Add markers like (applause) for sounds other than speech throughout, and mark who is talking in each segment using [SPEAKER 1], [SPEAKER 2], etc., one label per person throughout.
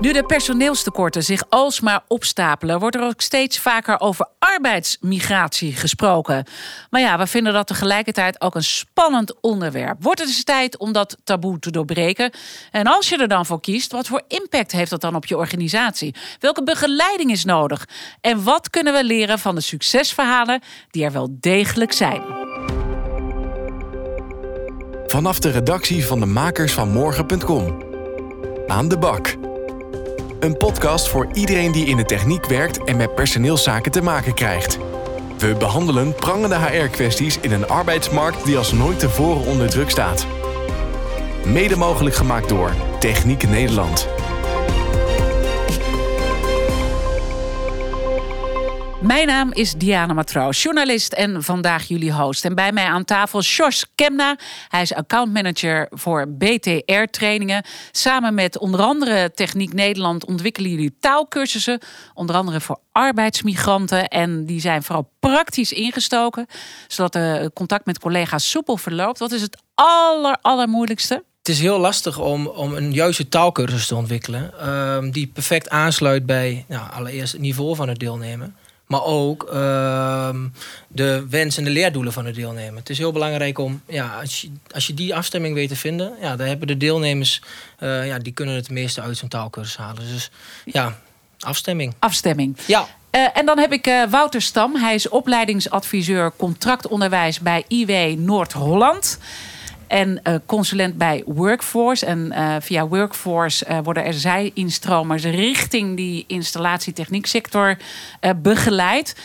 [SPEAKER 1] Nu de personeelstekorten zich alsmaar opstapelen, wordt er ook steeds vaker over arbeidsmigratie gesproken. Maar ja, we vinden dat tegelijkertijd ook een spannend onderwerp. Wordt het dus tijd om dat taboe te doorbreken? En als je er dan voor kiest, wat voor impact heeft dat dan op je organisatie? Welke begeleiding is nodig? En wat kunnen we leren van de succesverhalen die er wel degelijk zijn?
[SPEAKER 2] Vanaf de redactie van de makers van morgen.com. Aan de bak. Een podcast voor iedereen die in de techniek werkt en met personeelszaken te maken krijgt. We behandelen prangende HR-kwesties in een arbeidsmarkt die als nooit tevoren onder druk staat. Mede mogelijk gemaakt door Techniek Nederland.
[SPEAKER 1] Mijn naam is Diana Matroos, journalist en vandaag jullie host. En bij mij aan tafel Sjors Kemna. Hij is accountmanager voor BTR-trainingen. Samen met onder andere Techniek Nederland ontwikkelen jullie taalkursussen. Onder andere voor arbeidsmigranten. En die zijn vooral praktisch ingestoken, zodat de contact met collega's soepel verloopt. Wat is het aller, allermoeilijkste?
[SPEAKER 3] Het is heel lastig om, om een juiste taalkursus te ontwikkelen. Uh, die perfect aansluit bij nou, allereerst het niveau van het deelnemen. Maar ook uh, de wens en de leerdoelen van de deelnemer. Het is heel belangrijk om, ja, als je, als je die afstemming weet te vinden, ja, dan hebben de deelnemers, uh, ja, die kunnen het meeste uit zo'n taalkursus halen. Dus ja, afstemming.
[SPEAKER 1] Afstemming.
[SPEAKER 3] Ja.
[SPEAKER 1] Uh, en dan heb ik uh, Wouter Stam. Hij is opleidingsadviseur contractonderwijs bij IW Noord-Holland en uh, consulent bij Workforce. En uh, via Workforce uh, worden er zij-instromers richting die installatietechnieksector begeleid.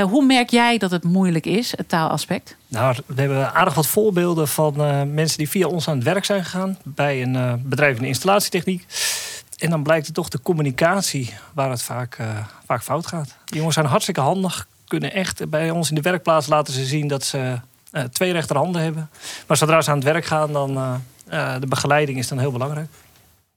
[SPEAKER 1] hoe merk jij dat het moeilijk is, het taalaspect?
[SPEAKER 4] Nou, we hebben aardig wat voorbeelden van mensen die via ons aan het werk zijn gegaan bij een bedrijf in de installatietechniek. En dan blijkt het toch de communicatie waar het vaak, vaak fout gaat. Die jongens zijn hartstikke handig, kunnen echt bij ons in de werkplaats laten ze zien dat ze twee rechterhanden hebben. Maar zodra ze aan het werk gaan, dan uh, de begeleiding is dan heel belangrijk.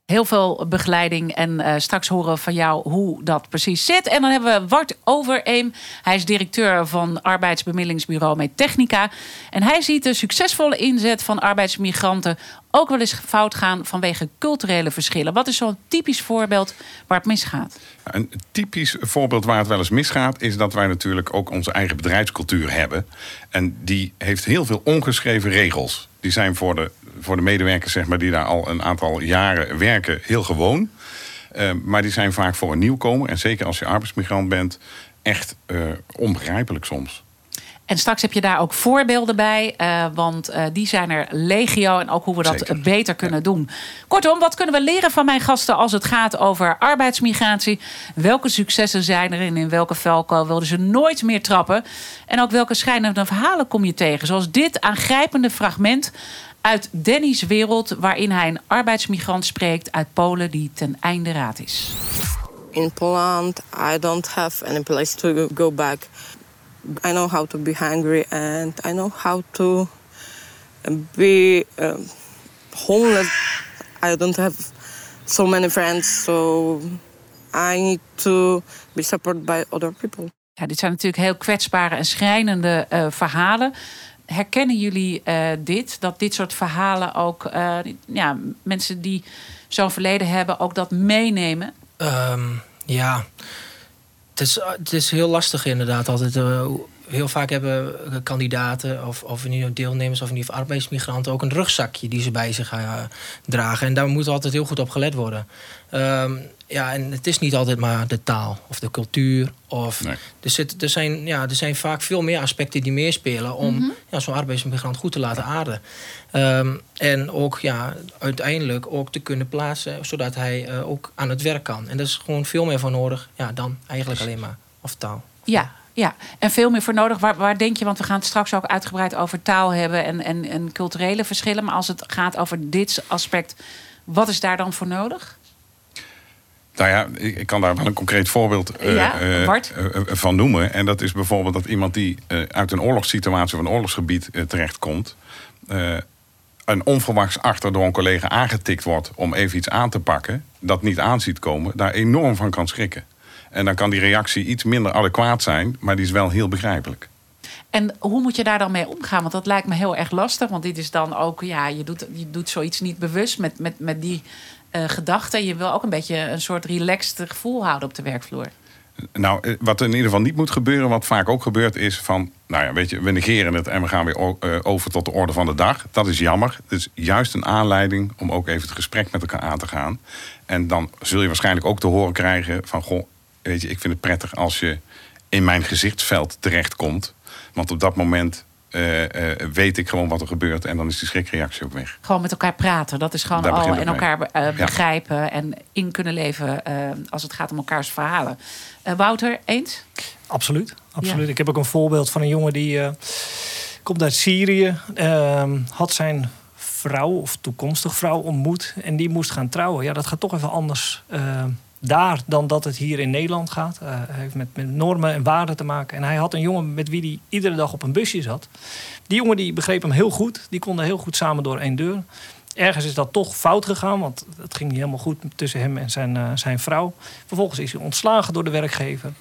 [SPEAKER 1] Heel veel begeleiding en uh, straks horen van jou hoe dat precies zit. En dan hebben we Wart Overeem. Hij is directeur van arbeidsbemiddelingsbureau Medtechnica. En hij ziet de succesvolle inzet van arbeidsmigranten ook wel eens fout gaan vanwege culturele verschillen. Wat is zo'n typisch voorbeeld waar het misgaat?
[SPEAKER 5] Een typisch voorbeeld waar het wel eens misgaat, is dat wij natuurlijk ook onze eigen bedrijfscultuur hebben. En die heeft heel veel ongeschreven regels. Die zijn voor de, voor de medewerkers zeg maar, die daar al een aantal jaren werken heel gewoon. Uh, maar die zijn vaak voor een nieuwkomer, en zeker als je arbeidsmigrant bent, echt uh, onbegrijpelijk soms.
[SPEAKER 1] En straks heb je daar ook voorbeelden bij, uh, want uh, die zijn er legio en ook hoe we dat Zeker. beter kunnen ja. doen. Kortom, wat kunnen we leren van mijn gasten als het gaat over arbeidsmigratie? Welke successen zijn er en in welke velko wilden ze nooit meer trappen? En ook welke schijnende verhalen kom je tegen? Zoals dit aangrijpende fragment uit Danny's wereld, waarin hij een arbeidsmigrant spreekt uit Polen die ten einde raad is.
[SPEAKER 6] In Poland, I don't have any place to go back. I know how to be hungry and I know how to be um, homeless. I don't have so many friends, so I need to be supported by other people.
[SPEAKER 1] Ja, dit zijn natuurlijk heel kwetsbare en schrijnende uh, verhalen. Herkennen jullie uh, dit? Dat dit soort verhalen ook uh, ja, mensen die zo'n verleden hebben, ook dat meenemen?
[SPEAKER 3] Um, ja, het is, het is heel lastig inderdaad altijd. Heel vaak hebben kandidaten of, of nu deelnemers of niet arbeidsmigranten ook een rugzakje die ze bij zich uh, dragen. En daar moet altijd heel goed op gelet worden. Um, ja, en het is niet altijd maar de taal of de cultuur. Of, nee. er, zit, er, zijn, ja, er zijn vaak veel meer aspecten die meespelen om mm -hmm. ja, zo'n arbeidsmigrant goed te laten aarden. Um, en ook ja, uiteindelijk ook te kunnen plaatsen zodat hij uh, ook aan het werk kan. En daar is gewoon veel meer voor nodig ja, dan eigenlijk alleen maar of taal.
[SPEAKER 1] Ja, ja, en veel meer voor nodig. Waar, waar, denk je, want we gaan het straks ook uitgebreid over taal hebben en, en, en culturele verschillen. Maar als het gaat over dit aspect, wat is daar dan voor nodig?
[SPEAKER 5] Nou ja, ik kan daar wel een concreet voorbeeld uh, ja, uh, uh, van noemen. En dat is bijvoorbeeld dat iemand die uit een oorlogssituatie of een oorlogsgebied terechtkomt. een onverwachts achter door een collega aangetikt wordt om even iets aan te pakken. Dat niet aanziet komen, daar enorm van kan schrikken. En dan kan die reactie iets minder adequaat zijn, maar die is wel heel begrijpelijk.
[SPEAKER 1] En hoe moet je daar dan mee omgaan? Want dat lijkt me heel erg lastig. Want dit is dan ook, ja, je doet, je doet zoiets niet bewust met, met, met die uh, gedachten. Je wil ook een beetje een soort relaxed gevoel houden op de werkvloer.
[SPEAKER 5] Nou, eh, wat in ieder geval niet moet gebeuren, wat vaak ook gebeurt, is van, nou ja, weet je, we negeren het en we gaan weer eh, over tot de orde van de dag. Dat is jammer. Het is juist een aanleiding om ook even het gesprek met elkaar aan te gaan. En dan zul je waarschijnlijk ook te horen krijgen van, goh, weet je, ik vind het prettig als je in mijn gezichtsveld terechtkomt. Want op dat moment uh, weet ik gewoon wat er gebeurt. En dan is die schrikreactie ook weg.
[SPEAKER 1] Gewoon met elkaar praten. Dat is gewoon al. En elkaar uh, begrijpen en in kunnen leven als het gaat om elkaars verhalen. Wouter, eens?
[SPEAKER 4] Absoluut. absoluut. Ik heb ook een voorbeeld van een jongen die komt uit Syrië. Ehm, had zijn vrouw of toekomstig vrouw ontmoet. En die moest gaan trouwen. Ja, dat gaat toch even anders daar dan dat het hier in Nederland gaat. Uh, heeft met, met, normen en waarden te maken. En hij had een jongen met wie hij iedere dag op een busje zat. Die jongen die begreep hem heel goed. Die konden heel goed samen door één deur. Ergens is dat toch fout gegaan, want het ging niet helemaal goed tussen hem en zijn, uh, zijn vrouw. Vervolgens is hij ontslagen door de werkgever.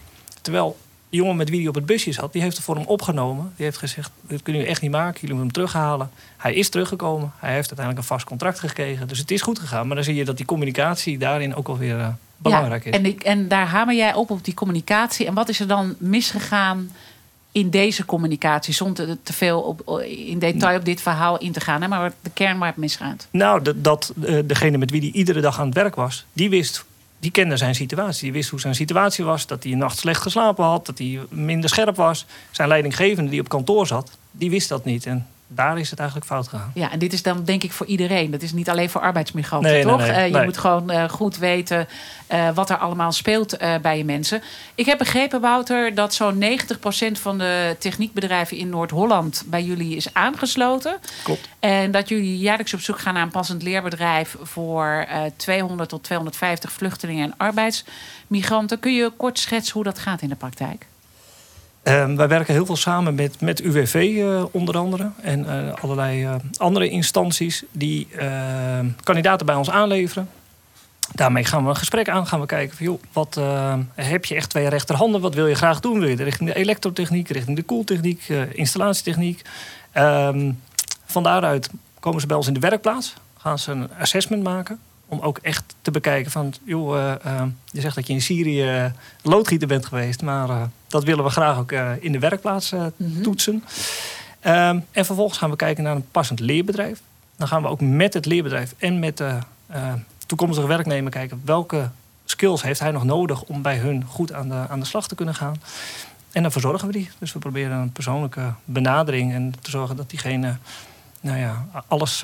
[SPEAKER 4] Terwijl de jongen met wie hij op het busje zat, die heeft het voor hem opgenomen. Die heeft gezegd, dit kunnen jullie echt niet maken, jullie moeten hem terughalen. Hij is teruggekomen, hij heeft uiteindelijk een vast contract gekregen. Dus het is goed gegaan, maar dan zie je dat die communicatie daarin ook alweer uh, belangrijk
[SPEAKER 1] ja,
[SPEAKER 4] is.
[SPEAKER 1] En, ik, en daar hamer jij op, op die communicatie. En wat is er dan misgegaan in deze communicatie? Zonder te veel op, in detail op dit verhaal in te gaan. Hè? Maar de kern waar het misgaat.
[SPEAKER 4] Nou, dat, dat uh, degene met wie hij iedere dag aan het werk was... die wist die kende zijn situatie. Die wist hoe zijn situatie was. Dat hij een nacht slecht geslapen had. Dat hij minder scherp was. Zijn leidinggevende die op kantoor zat, die wist dat niet. En daar is het eigenlijk fout gegaan.
[SPEAKER 1] Ja, en dit is dan denk ik voor iedereen. Dat is niet alleen voor arbeidsmigranten, toch? Nee, nee, uh, je moet gewoon uh, goed weten uh, wat er allemaal speelt bij je mensen. Ik heb begrepen, Wouter, dat zo'n 90% van de techniekbedrijven in Noord-Holland bij jullie is aangesloten.
[SPEAKER 4] Klopt.
[SPEAKER 1] En dat jullie jaarlijks op zoek gaan naar een passend leerbedrijf voor 200 tot 250 vluchtelingen en arbeidsmigranten. Kun je kort schetsen hoe dat gaat in de praktijk?
[SPEAKER 4] Uh, wij werken heel veel samen met, met UWV eh, onder andere. En uh, allerlei uh, andere instanties die ehm, kandidaten bij ons aanleveren. Daarmee gaan we een gesprek aan. Gaan we kijken van, joh, wat ehm, heb je echt twee rechterhanden? Wat wil je graag doen? Wil je richting de elektrotechniek, richting de koeltechniek, installatietechniek? van daaruit komen ze bij ons in de werkplaats. Gaan ze een assessment maken om ook echt te bekijken van, joh, uh, uh, je zegt dat je in Syrië loodgieter bent geweest, maar uh, dat willen we graag ook in de werkplaats mm -hmm. toetsen. Um, en vervolgens gaan we kijken naar een passend leerbedrijf. Dan gaan we ook met het leerbedrijf en met de toekomstige werknemer kijken welke skills heeft hij nog nodig om bij hun goed aan de, aan de slag te kunnen gaan. En dan verzorgen we die. Dus we proberen een persoonlijke benadering en te zorgen dat diegene nou ja, alles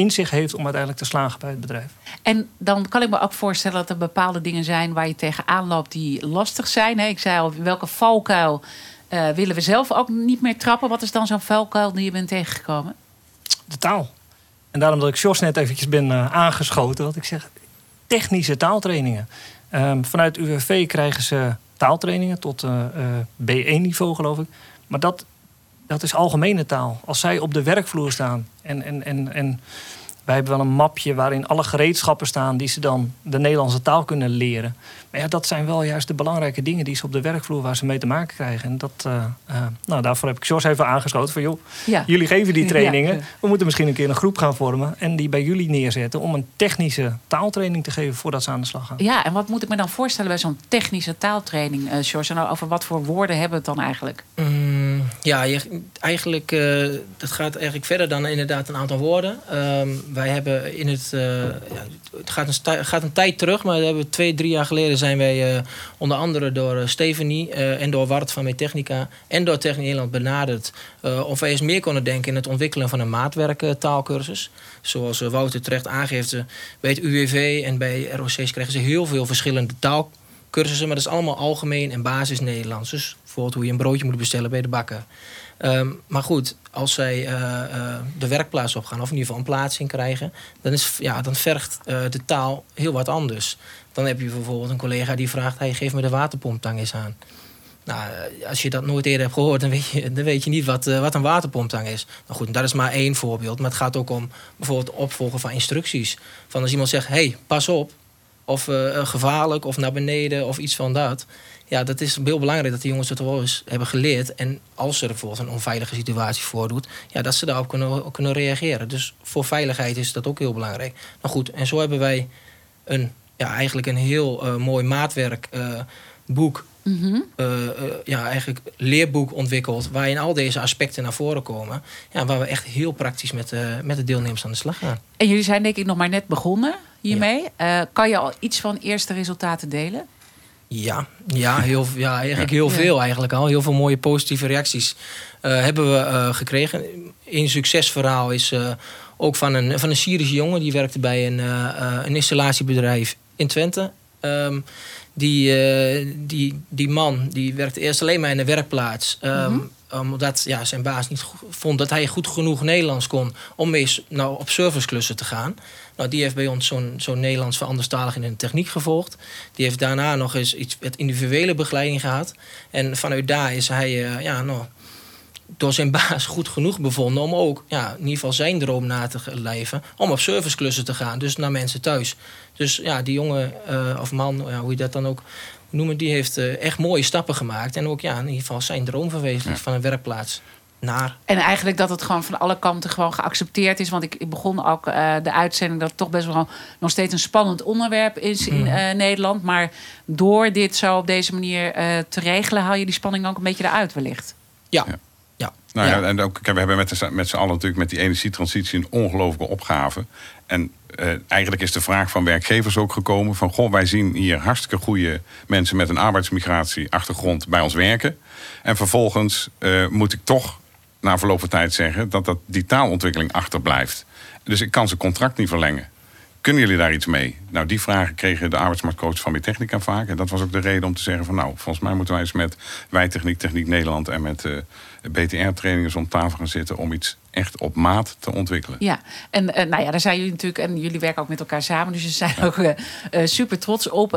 [SPEAKER 4] in zich heeft om uiteindelijk te slagen bij het bedrijf.
[SPEAKER 1] En dan kan ik me ook voorstellen dat er bepaalde dingen zijn waar je tegenaan loopt die lastig zijn. Ik zei al, welke valkuil uh, willen we zelf ook niet meer trappen? Wat is dan zo'n valkuil die je bent tegengekomen?
[SPEAKER 4] De taal. En daarom dat ik Jos net eventjes ben uh, aangeschoten. Wat ik zeg, technische taaltrainingen. Um, vanuit UWV krijgen ze taaltrainingen tot uh, B1-niveau geloof ik. Maar dat dat is algemene taal. Als zij op de werkvloer staan en, en, en, en wij hebben wel een mapje waarin alle gereedschappen staan die ze dan de Nederlandse taal kunnen leren. Maar ja, dat zijn wel juist de belangrijke dingen die ze op de werkvloer waar ze mee te maken krijgen. En dat, uh, uh, nou, daarvoor heb ik Jos even aangesloten van joh, ja. jullie geven die trainingen. Ja. We moeten misschien een keer een groep gaan vormen en die bij jullie neerzetten om een technische taaltraining te geven voordat ze aan de slag gaan.
[SPEAKER 1] Ja, en wat moet ik me dan voorstellen bij zo'n technische taaltraining, uh, George? Nou, over wat voor woorden hebben we het dan eigenlijk?
[SPEAKER 3] Mm, ja, je, eigenlijk, dat gaat eigenlijk verder dan inderdaad een aantal woorden. Um, wij hebben in het. Uh, ja, het gaat een, gaat een tijd terug, maar we hebben twee, drie jaar geleden zijn wij uh, onder andere door uh, Stephanie en door Wart van Metechnica en door Techniek Nederland benaderd. of wij eens meer konden denken in het ontwikkelen van een maatwerktaalkursus. Zoals Wouter terecht aangeeft, bij het UWV en bij ROC's krijgen ze heel veel verschillende taalkursussen, maar dat is allemaal algemeen en basis Nederlands. Dus bijvoorbeeld hoe je een broodje moet bestellen bij de bakker. Um, maar goed, als zij uh, uh, de werkplaats opgaan, of in ieder geval een plaatsing krijgen, dan, is, ja, dan vergt uh, de taal heel wat anders. Dan heb je bijvoorbeeld een collega die vraagt: hey, geef me de waterpomptang eens aan. Nou, als je dat nooit eerder hebt gehoord, dan weet je, dan weet je niet wat, wat een waterpomptang is. Nou goed, dat is maar één voorbeeld. Maar het gaat ook om bijvoorbeeld opvolgen van instructies. Van als iemand zegt: hey, pas op, of eh, gevaarlijk of naar beneden of iets van dat. Ja, dat is heel belangrijk dat die jongens het wel eens hebben geleerd. En als er bijvoorbeeld een onveilige situatie voordoet, ja, dat ze daarop kunnen, kunnen reageren. Dus voor veiligheid is dat ook heel belangrijk. Nou goed, en zo hebben wij een, ja, eigenlijk een heel mooi maatwerkboek uh, ja, eigenlijk leerboek ontwikkeld waarin al deze aspecten naar voren komen. Ja, waar we echt heel praktisch met, uh, met de deelnemers aan de slag gaan.
[SPEAKER 1] En jullie zijn denk ik nog maar net begonnen hiermee. kan je al iets van eerste resultaten delen?
[SPEAKER 3] Ja, ja, heel, ja eigenlijk heel veel eigenlijk al. Heel veel mooie positieve reacties hebben we gekregen. Een succesverhaal is ook van een, van een Syrische jongen. Die werkte bij een, een installatiebedrijf in Twente. Um, die, die, die man die werkte eerst alleen maar in de werkplaats. Um, Omdat ja, zijn baas niet vond dat hij goed genoeg Nederlands kon om eens nou, op serviceklussen te gaan. Nou, die heeft bij ons zo'n zo'n Nederlands voor anderstalig in de techniek gevolgd. Die heeft daarna nog eens iets met individuele begeleiding gehad. En vanuit daar is hij uh, ja, nou, door zijn (laughs) baas goed genoeg bevonden om ook ja, in ieder geval zijn droom na te leven. Om op serviceklussen te gaan, dus naar mensen thuis. Dus ja, die jongen uh, of man, ja, hoe je dat dan ook noemen, die heeft uh, echt mooie stappen gemaakt. En ook ja, in ieder geval zijn droom verwezenlijkt van een werkplaats. Naar.
[SPEAKER 1] En eigenlijk dat het gewoon van alle kanten gewoon geaccepteerd is. Want ik, ik begon ook uh, de uitzending dat het toch best wel nog steeds een spannend onderwerp is in mm. Nederland. Maar door dit zo op deze manier te regelen, haal je die spanning ook een beetje eruit wellicht.
[SPEAKER 3] ja. ja.
[SPEAKER 5] Nou ja, en ook, we hebben met, met z'n allen natuurlijk met die energietransitie een ongelooflijke opgave. En eh, eigenlijk is de vraag van werkgevers ook gekomen van... goh, wij zien hier hartstikke goede mensen met een arbeidsmigratieachtergrond bij ons werken. En vervolgens uh, moet ik toch na verloop van tijd zeggen... dat, dat die taalontwikkeling achterblijft. Dus ik kan zijn contract niet verlengen. Kunnen jullie daar iets mee? Nou, die vragen kregen de arbeidsmarktcoach van Technica vaak. En dat was ook de reden om te zeggen van... nou, volgens mij moeten wij eens met Wijtechniek, Techniek Nederland... en met uh, BTR-trainers om tafel gaan zitten... om iets echt op maat te ontwikkelen.
[SPEAKER 1] Ja, en uh, nou ja, daar zijn jullie natuurlijk... en jullie werken ook met elkaar samen... dus je zijn ook uh, super trots op,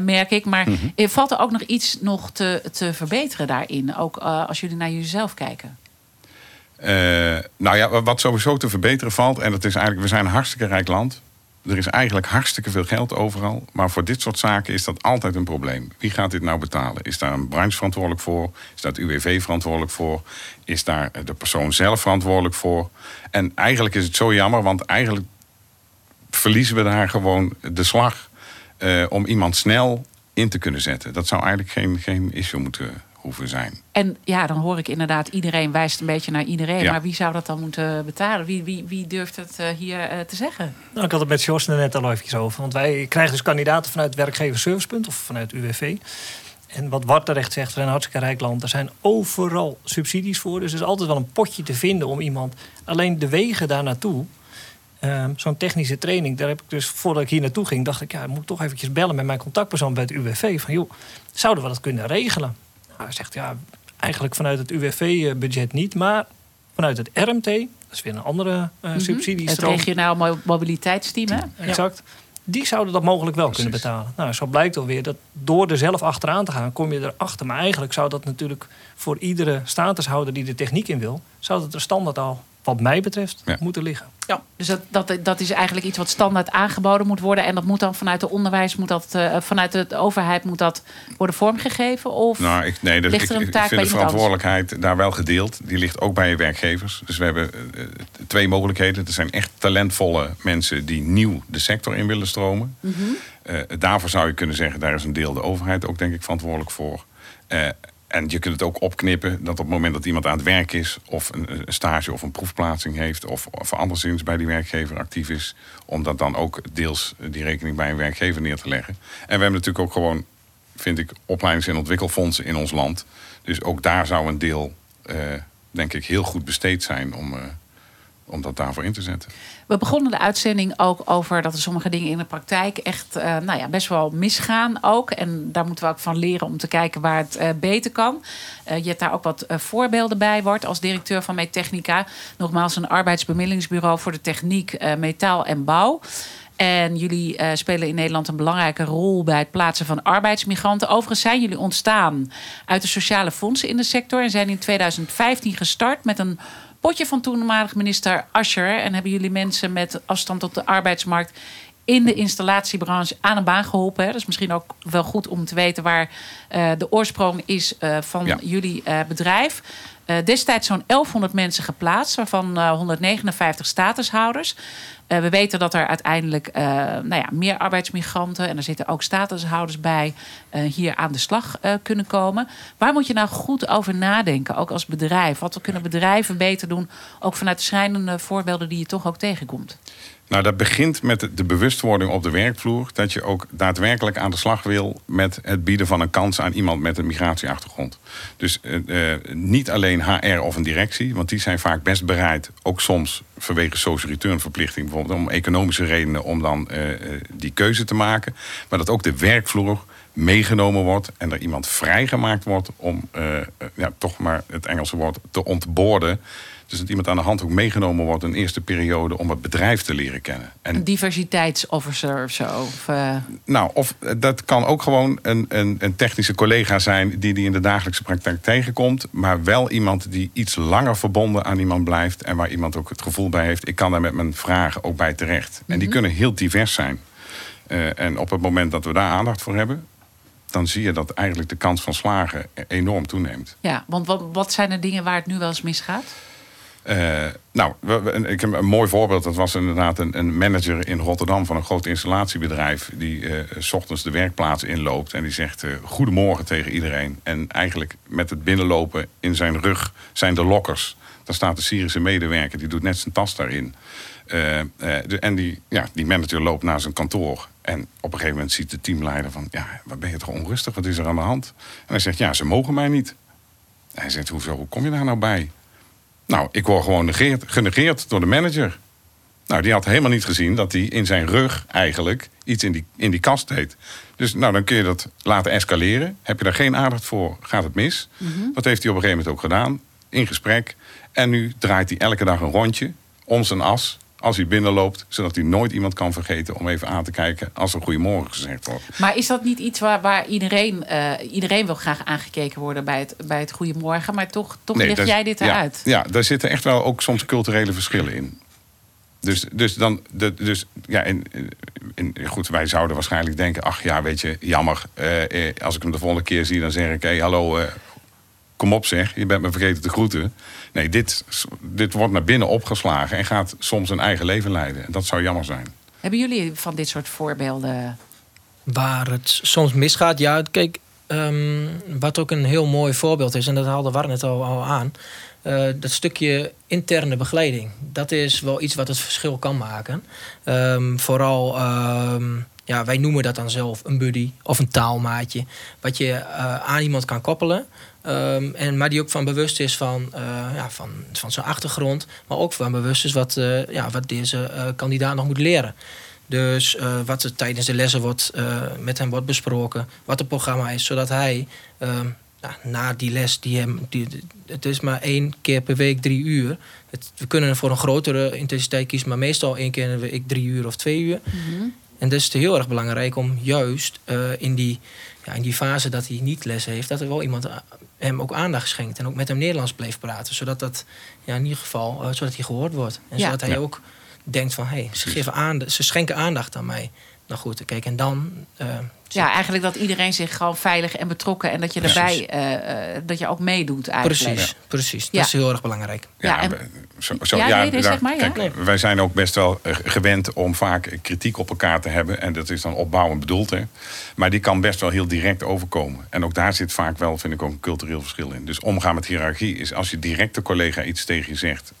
[SPEAKER 1] merk ik. Maar mm -hmm. valt er ook nog iets nog te, te verbeteren daarin? Ook als jullie naar jezelf kijken?
[SPEAKER 5] nou ja, wat sowieso te verbeteren valt... en dat is eigenlijk, we zijn een hartstikke rijk land er is eigenlijk hartstikke veel geld overal. Maar voor dit soort zaken is dat altijd een probleem. Wie gaat dit nou betalen? Is daar een branche verantwoordelijk voor? Is daar het UWV verantwoordelijk voor? Is daar de persoon zelf verantwoordelijk voor? En eigenlijk is het zo jammer, want eigenlijk verliezen we daar gewoon de slag uh, om iemand snel in te kunnen zetten. Dat zou eigenlijk geen, geen issue moeten hoeven zijn.
[SPEAKER 1] En ja, dan hoor ik inderdaad, iedereen wijst een beetje naar iedereen. Maar wie zou dat dan moeten betalen? Wie, wie, wie durft het uh, hier uh, te zeggen?
[SPEAKER 4] Nou, ik had het met Jos net al even over. Want wij krijgen dus kandidaten vanuit werkgeverservicepunt of vanuit UWV. En wat Bart terecht zegt, we zijn een hartstikke rijk land. Er zijn overal subsidies voor. Dus er is altijd wel een potje te vinden om iemand... Alleen de wegen daar naartoe... Um, Zo'n technische training, daar heb ik dus voordat ik hier naartoe ging, dacht ik, ja, moet ik toch eventjes bellen met mijn contactpersoon bij het UWV. Van joh, zouden we dat kunnen regelen? Hij zegt ja, eigenlijk vanuit het UWV-budget niet, maar vanuit het RMT, dat is weer een andere uh, mm -hmm. subsidie.
[SPEAKER 1] Het regionaal mobiliteitsteam, hè?
[SPEAKER 4] Exact. Die zouden dat mogelijk wel Precies. kunnen betalen. Nou, zo blijkt alweer dat door er zelf achteraan te gaan, kom je erachter. Maar eigenlijk zou dat natuurlijk voor iedere statushouder die de techniek in wil, zou dat er standaard al wat mij betreft, ja. moeten liggen.
[SPEAKER 1] Ja, dus dat, dat, dat is eigenlijk iets wat standaard aangeboden moet worden. En dat moet dan vanuit het onderwijs, moet dat, uh, vanuit de overheid moet dat worden vormgegeven? Of
[SPEAKER 5] nou, ik, nee, dat, ligt er een ik, taak ik vind de verantwoordelijkheid anders? daar wel gedeeld. Die ligt ook bij je werkgevers. Dus we hebben uh, twee mogelijkheden. Er zijn echt talentvolle mensen die nieuw de sector in willen stromen. Mm -hmm. uh, daarvoor zou je kunnen zeggen, daar is een deel de overheid ook denk ik verantwoordelijk voor. En je kunt het ook opknippen dat op het moment dat iemand aan het werk is, of een, stage of een proefplaatsing heeft, of, of anderszins bij die werkgever actief is, om dat dan ook deels die rekening bij een werkgever neer te leggen. En we hebben natuurlijk ook gewoon, vind ik, opleidings- en ontwikkelfondsen in ons land. Dus ook daar zou een deel, uh, denk ik, heel goed besteed zijn om. Uh, om dat daarvoor in te zetten.
[SPEAKER 1] We begonnen de uitzending ook over dat er sommige dingen in de praktijk echt uh, nou ja, best wel misgaan ook. En daar moeten we ook van leren om te kijken waar het uh, beter kan. Uh, je hebt daar ook wat voorbeelden bij, wordt als directeur van Meetechnica. Nogmaals een arbeidsbemiddelingsbureau voor de techniek, metaal en bouw. En jullie spelen in Nederland een belangrijke rol bij het plaatsen van arbeidsmigranten. Overigens zijn jullie ontstaan uit de sociale fondsen in de sector en zijn in 2015 gestart met een potje van toenmalig minister Ascher. En hebben jullie mensen met afstand op de arbeidsmarkt in de installatiebranche aan een baan geholpen. Hè. Dat is misschien ook wel goed om te weten waar uh, de oorsprong is uh, van ja. jullie uh, bedrijf. Destijds zo'n 1100 mensen geplaatst, waarvan 159 statushouders. Uh, we weten dat er uiteindelijk uh, nou ja, meer arbeidsmigranten en er zitten ook statushouders bij uh, hier aan de slag kunnen komen. Waar moet je nou goed over nadenken, ook als bedrijf? Wat kunnen bedrijven beter doen, ook vanuit de schrijnende voorbeelden die je toch ook tegenkomt?
[SPEAKER 5] Nou, dat begint met de bewustwording op de werkvloer. Dat je ook daadwerkelijk aan de slag wil met het bieden van een kans aan iemand met een migratieachtergrond. Dus uh, niet alleen HR of een directie, want die zijn vaak best bereid, ook soms vanwege social return verplichting, bijvoorbeeld om economische redenen, om dan uh, die keuze te maken. Maar dat ook de werkvloer meegenomen wordt en er iemand vrijgemaakt wordt om ja, toch maar het Engelse woord te ontborden. Dus dat iemand aan de hand ook meegenomen wordt een eerste periode om het bedrijf te leren kennen.
[SPEAKER 1] En, een diversiteitsofficer of zo? Of, uh...
[SPEAKER 5] Nou, of dat kan ook gewoon een, een, een, technische collega zijn die die in de dagelijkse praktijk tegenkomt. Maar wel iemand die iets langer verbonden aan iemand blijft. En waar iemand ook het gevoel bij heeft, ik kan daar met mijn vragen ook bij terecht. En die mhm. kunnen heel divers zijn. Uh, en op het moment dat we daar aandacht voor hebben, dan zie je dat eigenlijk de kans van slagen enorm toeneemt.
[SPEAKER 1] Ja, want wat, wat zijn de dingen waar het nu wel eens misgaat?
[SPEAKER 5] Uh, nou, ik heb een mooi voorbeeld. Dat was inderdaad een, manager in Rotterdam van een groot installatiebedrijf. Die uh, s ochtends de werkplaats inloopt en die zegt uh, goedemorgen tegen iedereen. En eigenlijk met het binnenlopen in zijn rug zijn de lokkers. Daar staat de Syrische medewerker, die doet net zijn tas daarin. en die, ja, die manager loopt naar zijn kantoor. En op een gegeven moment ziet de teamleider van... ja, wat ben je toch onrustig? Wat is er aan de hand? En hij zegt, ja, ze mogen mij niet. hij zegt, hoezo? Hoe kom je daar nou bij? Nou, ik word gewoon negeerd, genegeerd door de manager. Nou, die had helemaal niet gezien dat hij in zijn rug eigenlijk iets in die, in die kast deed. Dus nou, dan kun je dat laten escaleren. Heb je daar geen aandacht voor, gaat het mis. Mm Dat heeft hij op een gegeven moment ook gedaan, in gesprek. En nu draait hij elke dag een rondje om zijn as als hij binnenloopt, zodat hij nooit iemand kan vergeten om even aan te kijken als er goedemorgen gezegd wordt.
[SPEAKER 1] Maar is dat niet iets waar, waar iedereen, uh, iedereen wil graag aangekeken worden bij het, bij het goedemorgen, maar toch, toch leg jij dit eruit?
[SPEAKER 5] Ja, daar zitten echt wel ook soms culturele verschillen in. Dus, dus dan, de, dus ja, in, in, goed, wij zouden waarschijnlijk denken: ach ja, weet je, jammer. Uh, als ik hem de volgende keer zie, dan zeg ik: hé, hey, hallo, kom op zeg, je bent me vergeten te groeten. Nee, dit, dit wordt naar binnen opgeslagen en gaat soms een eigen leven leiden. En dat zou jammer zijn.
[SPEAKER 1] Hebben jullie van dit soort voorbeelden?
[SPEAKER 3] Waar het soms misgaat, ja, kijk, ehm, wat ook een heel mooi voorbeeld is, en dat haalde War net al, al aan. Uh, dat stukje interne begeleiding. Dat is wel iets wat het verschil kan maken. Ehm, vooral, ehm, ja, wij noemen dat dan zelf een buddy of een taalmaatje. Wat je uh, aan iemand kan koppelen. Um, en, maar die ook van bewust is van, uh, ja, van, van zijn achtergrond. Maar ook van bewust is wat, uh, ja, wat deze uh, kandidaat nog moet leren. Dus wat er tijdens de lessen wordt, met hem wordt besproken. Wat het programma is. Zodat hij nou, na die les, die hem, die, het is maar één keer per week drie uur. Het, we kunnen voor een grotere intensiteit kiezen. Maar meestal één keer in de week drie uur of twee uur. Mm -hmm. En dat is heel erg belangrijk om juist in die ja, in die fase dat hij niet les heeft, dat er wel iemand hem ook aandacht schenkt. En ook met hem Nederlands bleef praten. Zodat dat ja, in ieder geval uh, zodat hij gehoord wordt. En zodat hij ook denkt van hé, hey, ze, geven aandacht, ze schenken aandacht aan mij. Nou goed, kijk, en dan uh,
[SPEAKER 1] ja, eigenlijk dat iedereen zich gewoon veilig en betrokken en dat je erbij uh, dat je ook meedoet eigenlijk.
[SPEAKER 3] Precies, precies. Dat is heel erg belangrijk.
[SPEAKER 1] Ja, en, zo, zo, ja, nee, zeg maar. Kijk,
[SPEAKER 5] nee. Wij zijn ook best wel eh, gewend om vaak kritiek op elkaar te hebben en dat is dan opbouwend bedoeld. Hè. Maar die kan best wel heel direct overkomen. En ook daar zit vaak wel, vind ik, ook een cultureel verschil in. Dus omgaan met hiërarchie is als je direct de collega iets tegen je zegt,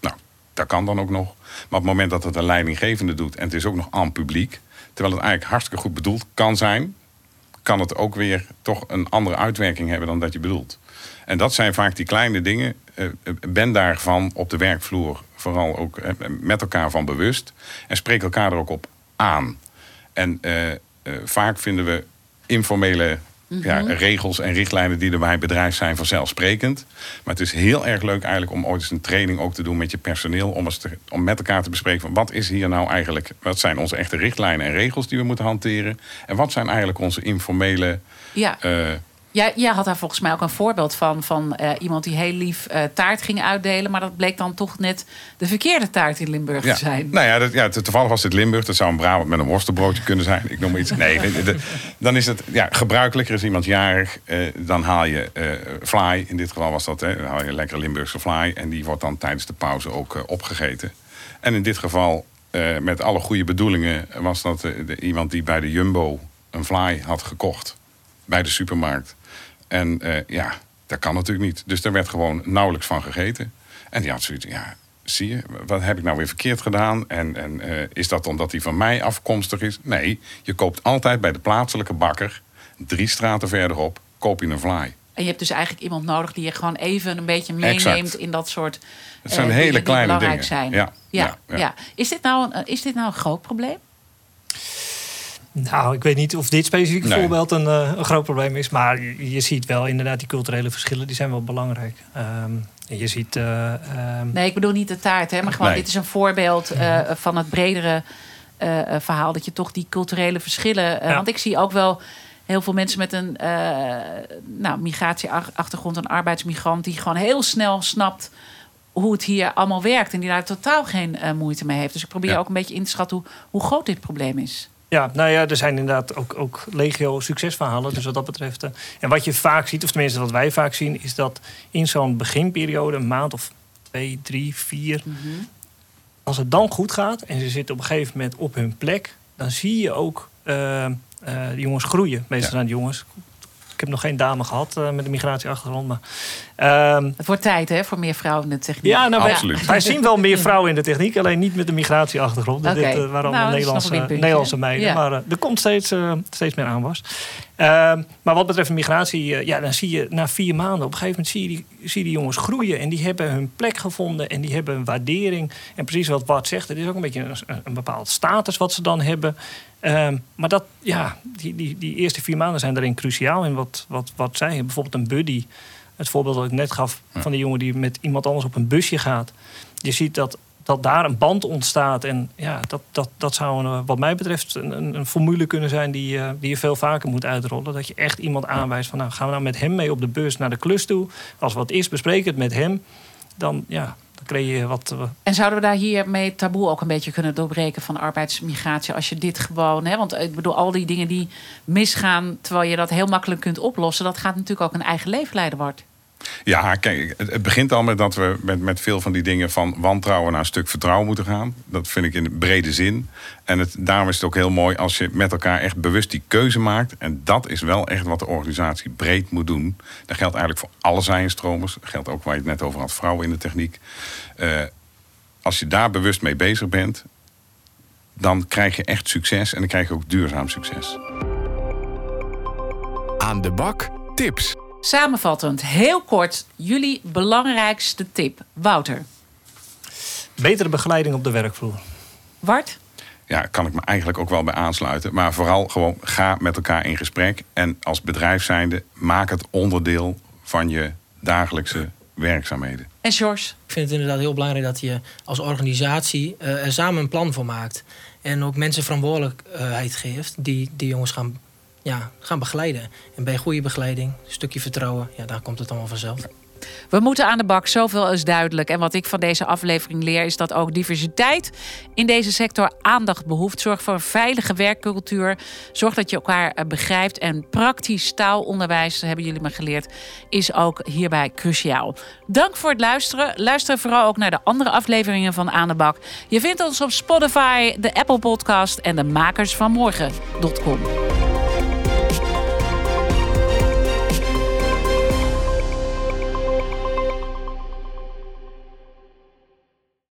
[SPEAKER 5] nou, dat kan dan ook nog. Maar op het moment dat het een leidinggevende doet en het is ook nog aan publiek Terwijl het eigenlijk hartstikke goed bedoeld kan zijn, kan het ook weer toch een andere uitwerking hebben dan dat je bedoelt. En dat zijn vaak die kleine dingen. Eh, eh, ben daarvan op de werkvloer vooral ook eh, met elkaar van bewust. En spreek elkaar er ook op aan. En vaak vinden we informele ja, mhm. regels en richtlijnen die er bij het bedrijf zijn vanzelfsprekend. Maar het is heel erg leuk eigenlijk om ooit eens een training ook te doen met je personeel. Om, eens om met elkaar te bespreken van wat is hier nou eigenlijk... wat zijn onze echte richtlijnen en regels die we moeten hanteren. En wat zijn eigenlijk onze informele... Ja. Uh,
[SPEAKER 1] Jij had daar volgens mij ook een voorbeeld van. Van uh, iemand die heel lief uh, taart ging uitdelen. Maar dat bleek dan toch net de verkeerde taart in Limburg
[SPEAKER 5] ja.
[SPEAKER 1] te zijn.
[SPEAKER 5] Nou ja, dat, ja, toevallig was het Limburg. Dat zou een Brabant met een worstenbroodje kunnen zijn. Ik noem maar iets. (laughs) Nee, de, dan is het ja, gebruikelijker. Is iemand jarig, uh, dan haal je fly. In dit geval was dat. Hè, dan haal je een lekkere Limburgse fly. En die wordt dan tijdens de pauze ook opgegeten. En in dit geval, met alle goede bedoelingen... was dat de, iemand die bij de Jumbo een fly had gekocht. Bij de supermarkt. En uh, ja, dat kan natuurlijk niet. Dus daar werd gewoon nauwelijks van gegeten. En die had zoiets, ja, zie je, wat heb ik nou weer verkeerd gedaan? En, en uh, is dat omdat die van mij afkomstig is? Nee, je koopt altijd bij de plaatselijke bakker, drie straten verderop, koop je een fly.
[SPEAKER 1] En je hebt dus eigenlijk iemand nodig die je gewoon even een beetje meeneemt exact. in dat soort.
[SPEAKER 5] Het zijn uh, hele kleine dingen.
[SPEAKER 1] Zijn.
[SPEAKER 5] Ja,
[SPEAKER 1] ja, ja, ja. Is, dit nou, is dit nou een groot probleem?
[SPEAKER 4] Nou, ik weet niet of dit specifieke nee. voorbeeld een, uh, een, groot probleem is. Maar je, je, ziet wel inderdaad die culturele verschillen, die zijn wel belangrijk. Um, je ziet. Uh, um...
[SPEAKER 1] Nee, ik bedoel niet de taart, hè, maar gewoon nee. dit is een voorbeeld uh, van het bredere verhaal. Dat je toch die culturele verschillen. Ja. Want ik zie ook wel heel veel mensen met een nou, migratieachtergrond, een arbeidsmigrant, die gewoon heel snel snapt hoe het hier allemaal werkt. En die daar totaal geen moeite mee heeft. Dus ik probeer ja. ook een beetje in te schatten hoe, hoe groot dit probleem is.
[SPEAKER 4] Ja, nou ja, er zijn inderdaad ook, ook legio succesverhalen. Dus wat dat betreft. Uh, en wat je vaak ziet, of tenminste wat wij vaak zien, is dat in zo'n beginperiode, een maand of twee, drie, vier. Mm -hmm. Als het dan goed gaat en ze zitten op een gegeven moment op hun plek, dan zie je ook uh, uh, de jongens groeien. Meestal ja. zijn de jongens heb nog geen dame gehad uh, met een migratieachtergrond. Maar,
[SPEAKER 1] um, het wordt tijd hè, voor meer vrouwen in de techniek.
[SPEAKER 4] Ja, nou, Absoluut. Wij, wij zien wel meer (laughs) vrouwen in de techniek, alleen niet met een migratieachtergrond. Okay. Dit uh, waren allemaal nou, Nederlandse, Nederlandse meiden. Ja. Maar uh, er komt steeds, steeds meer aanwas. maar wat betreft migratie, ja, dan zie je na vier maanden... op een gegeven moment zie je, die, zie die jongens groeien. En die hebben hun plek gevonden en die hebben een waardering. En precies wat Bart zegt, het is ook een beetje een, een bepaald status wat ze dan hebben... Um, maar dat, ja, die, die, die eerste vier maanden zijn daarin cruciaal. in wat, wat, wat zij bijvoorbeeld een buddy. Het voorbeeld dat ik net gaf van die jongen die met iemand anders op een busje gaat. Je ziet dat, dat daar een band ontstaat. En ja, dat, dat, dat zou een, wat mij betreft een, een formule kunnen zijn die, uh, die je veel vaker moet uitrollen. Dat je echt iemand aanwijst van nou gaan we nou met hem mee op de bus naar de klus toe. Als wat is, bespreek het met hem. Dan ja, kreeg je wat.
[SPEAKER 1] En zouden we daar hiermee taboe ook een beetje kunnen doorbreken van arbeidsmigratie? Als je dit gewoon, hè, want ik bedoel, al die dingen die misgaan, terwijl je dat heel makkelijk kunt oplossen, dat gaat natuurlijk ook een eigen leven leiden, wordt.
[SPEAKER 5] Ja, kijk, het begint al met dat we met, met veel van die dingen van wantrouwen naar een stuk vertrouwen moeten gaan. Dat vind ik in brede zin. En het, daarom is het ook heel mooi als je met elkaar echt bewust die keuze maakt. En dat is wel echt wat de organisatie breed moet doen. Dat geldt eigenlijk voor alle zijnstromers. Dat geldt ook waar je het net over had, vrouwen in de techniek. Uh, als je daar bewust mee bezig bent, dan krijg je echt succes en dan krijg je ook duurzaam succes.
[SPEAKER 2] Aan de bak tips.
[SPEAKER 1] Samenvattend, heel kort, jullie belangrijkste tip. Wouter.
[SPEAKER 4] Betere begeleiding op de werkvloer.
[SPEAKER 1] Wart?
[SPEAKER 5] Ja, kan ik me eigenlijk ook wel bij aansluiten. Maar vooral gewoon ga met elkaar in gesprek. En als bedrijf zijnde, maak het onderdeel van je dagelijkse werkzaamheden.
[SPEAKER 1] En George?
[SPEAKER 3] Ik vind het inderdaad heel belangrijk dat je als organisatie uh, er samen een plan voor maakt. En ook mensen verantwoordelijkheid geeft die die jongens gaan ja, gaan begeleiden. En bij goede begeleiding, een stukje vertrouwen, ja, daar komt het allemaal vanzelf.
[SPEAKER 1] We moeten aan de bak, zoveel is duidelijk. En wat ik van deze aflevering leer, is dat ook diversiteit in deze sector aandacht behoeft. Zorg voor een veilige werkcultuur. Zorg dat je elkaar eh, begrijpt. En praktisch taalonderwijs, hebben jullie me geleerd, is ook hierbij cruciaal. Dank voor het luisteren. Luister vooral ook naar de andere afleveringen van Aan de Bak. Je vindt ons op Spotify, de Apple Podcast en de makers.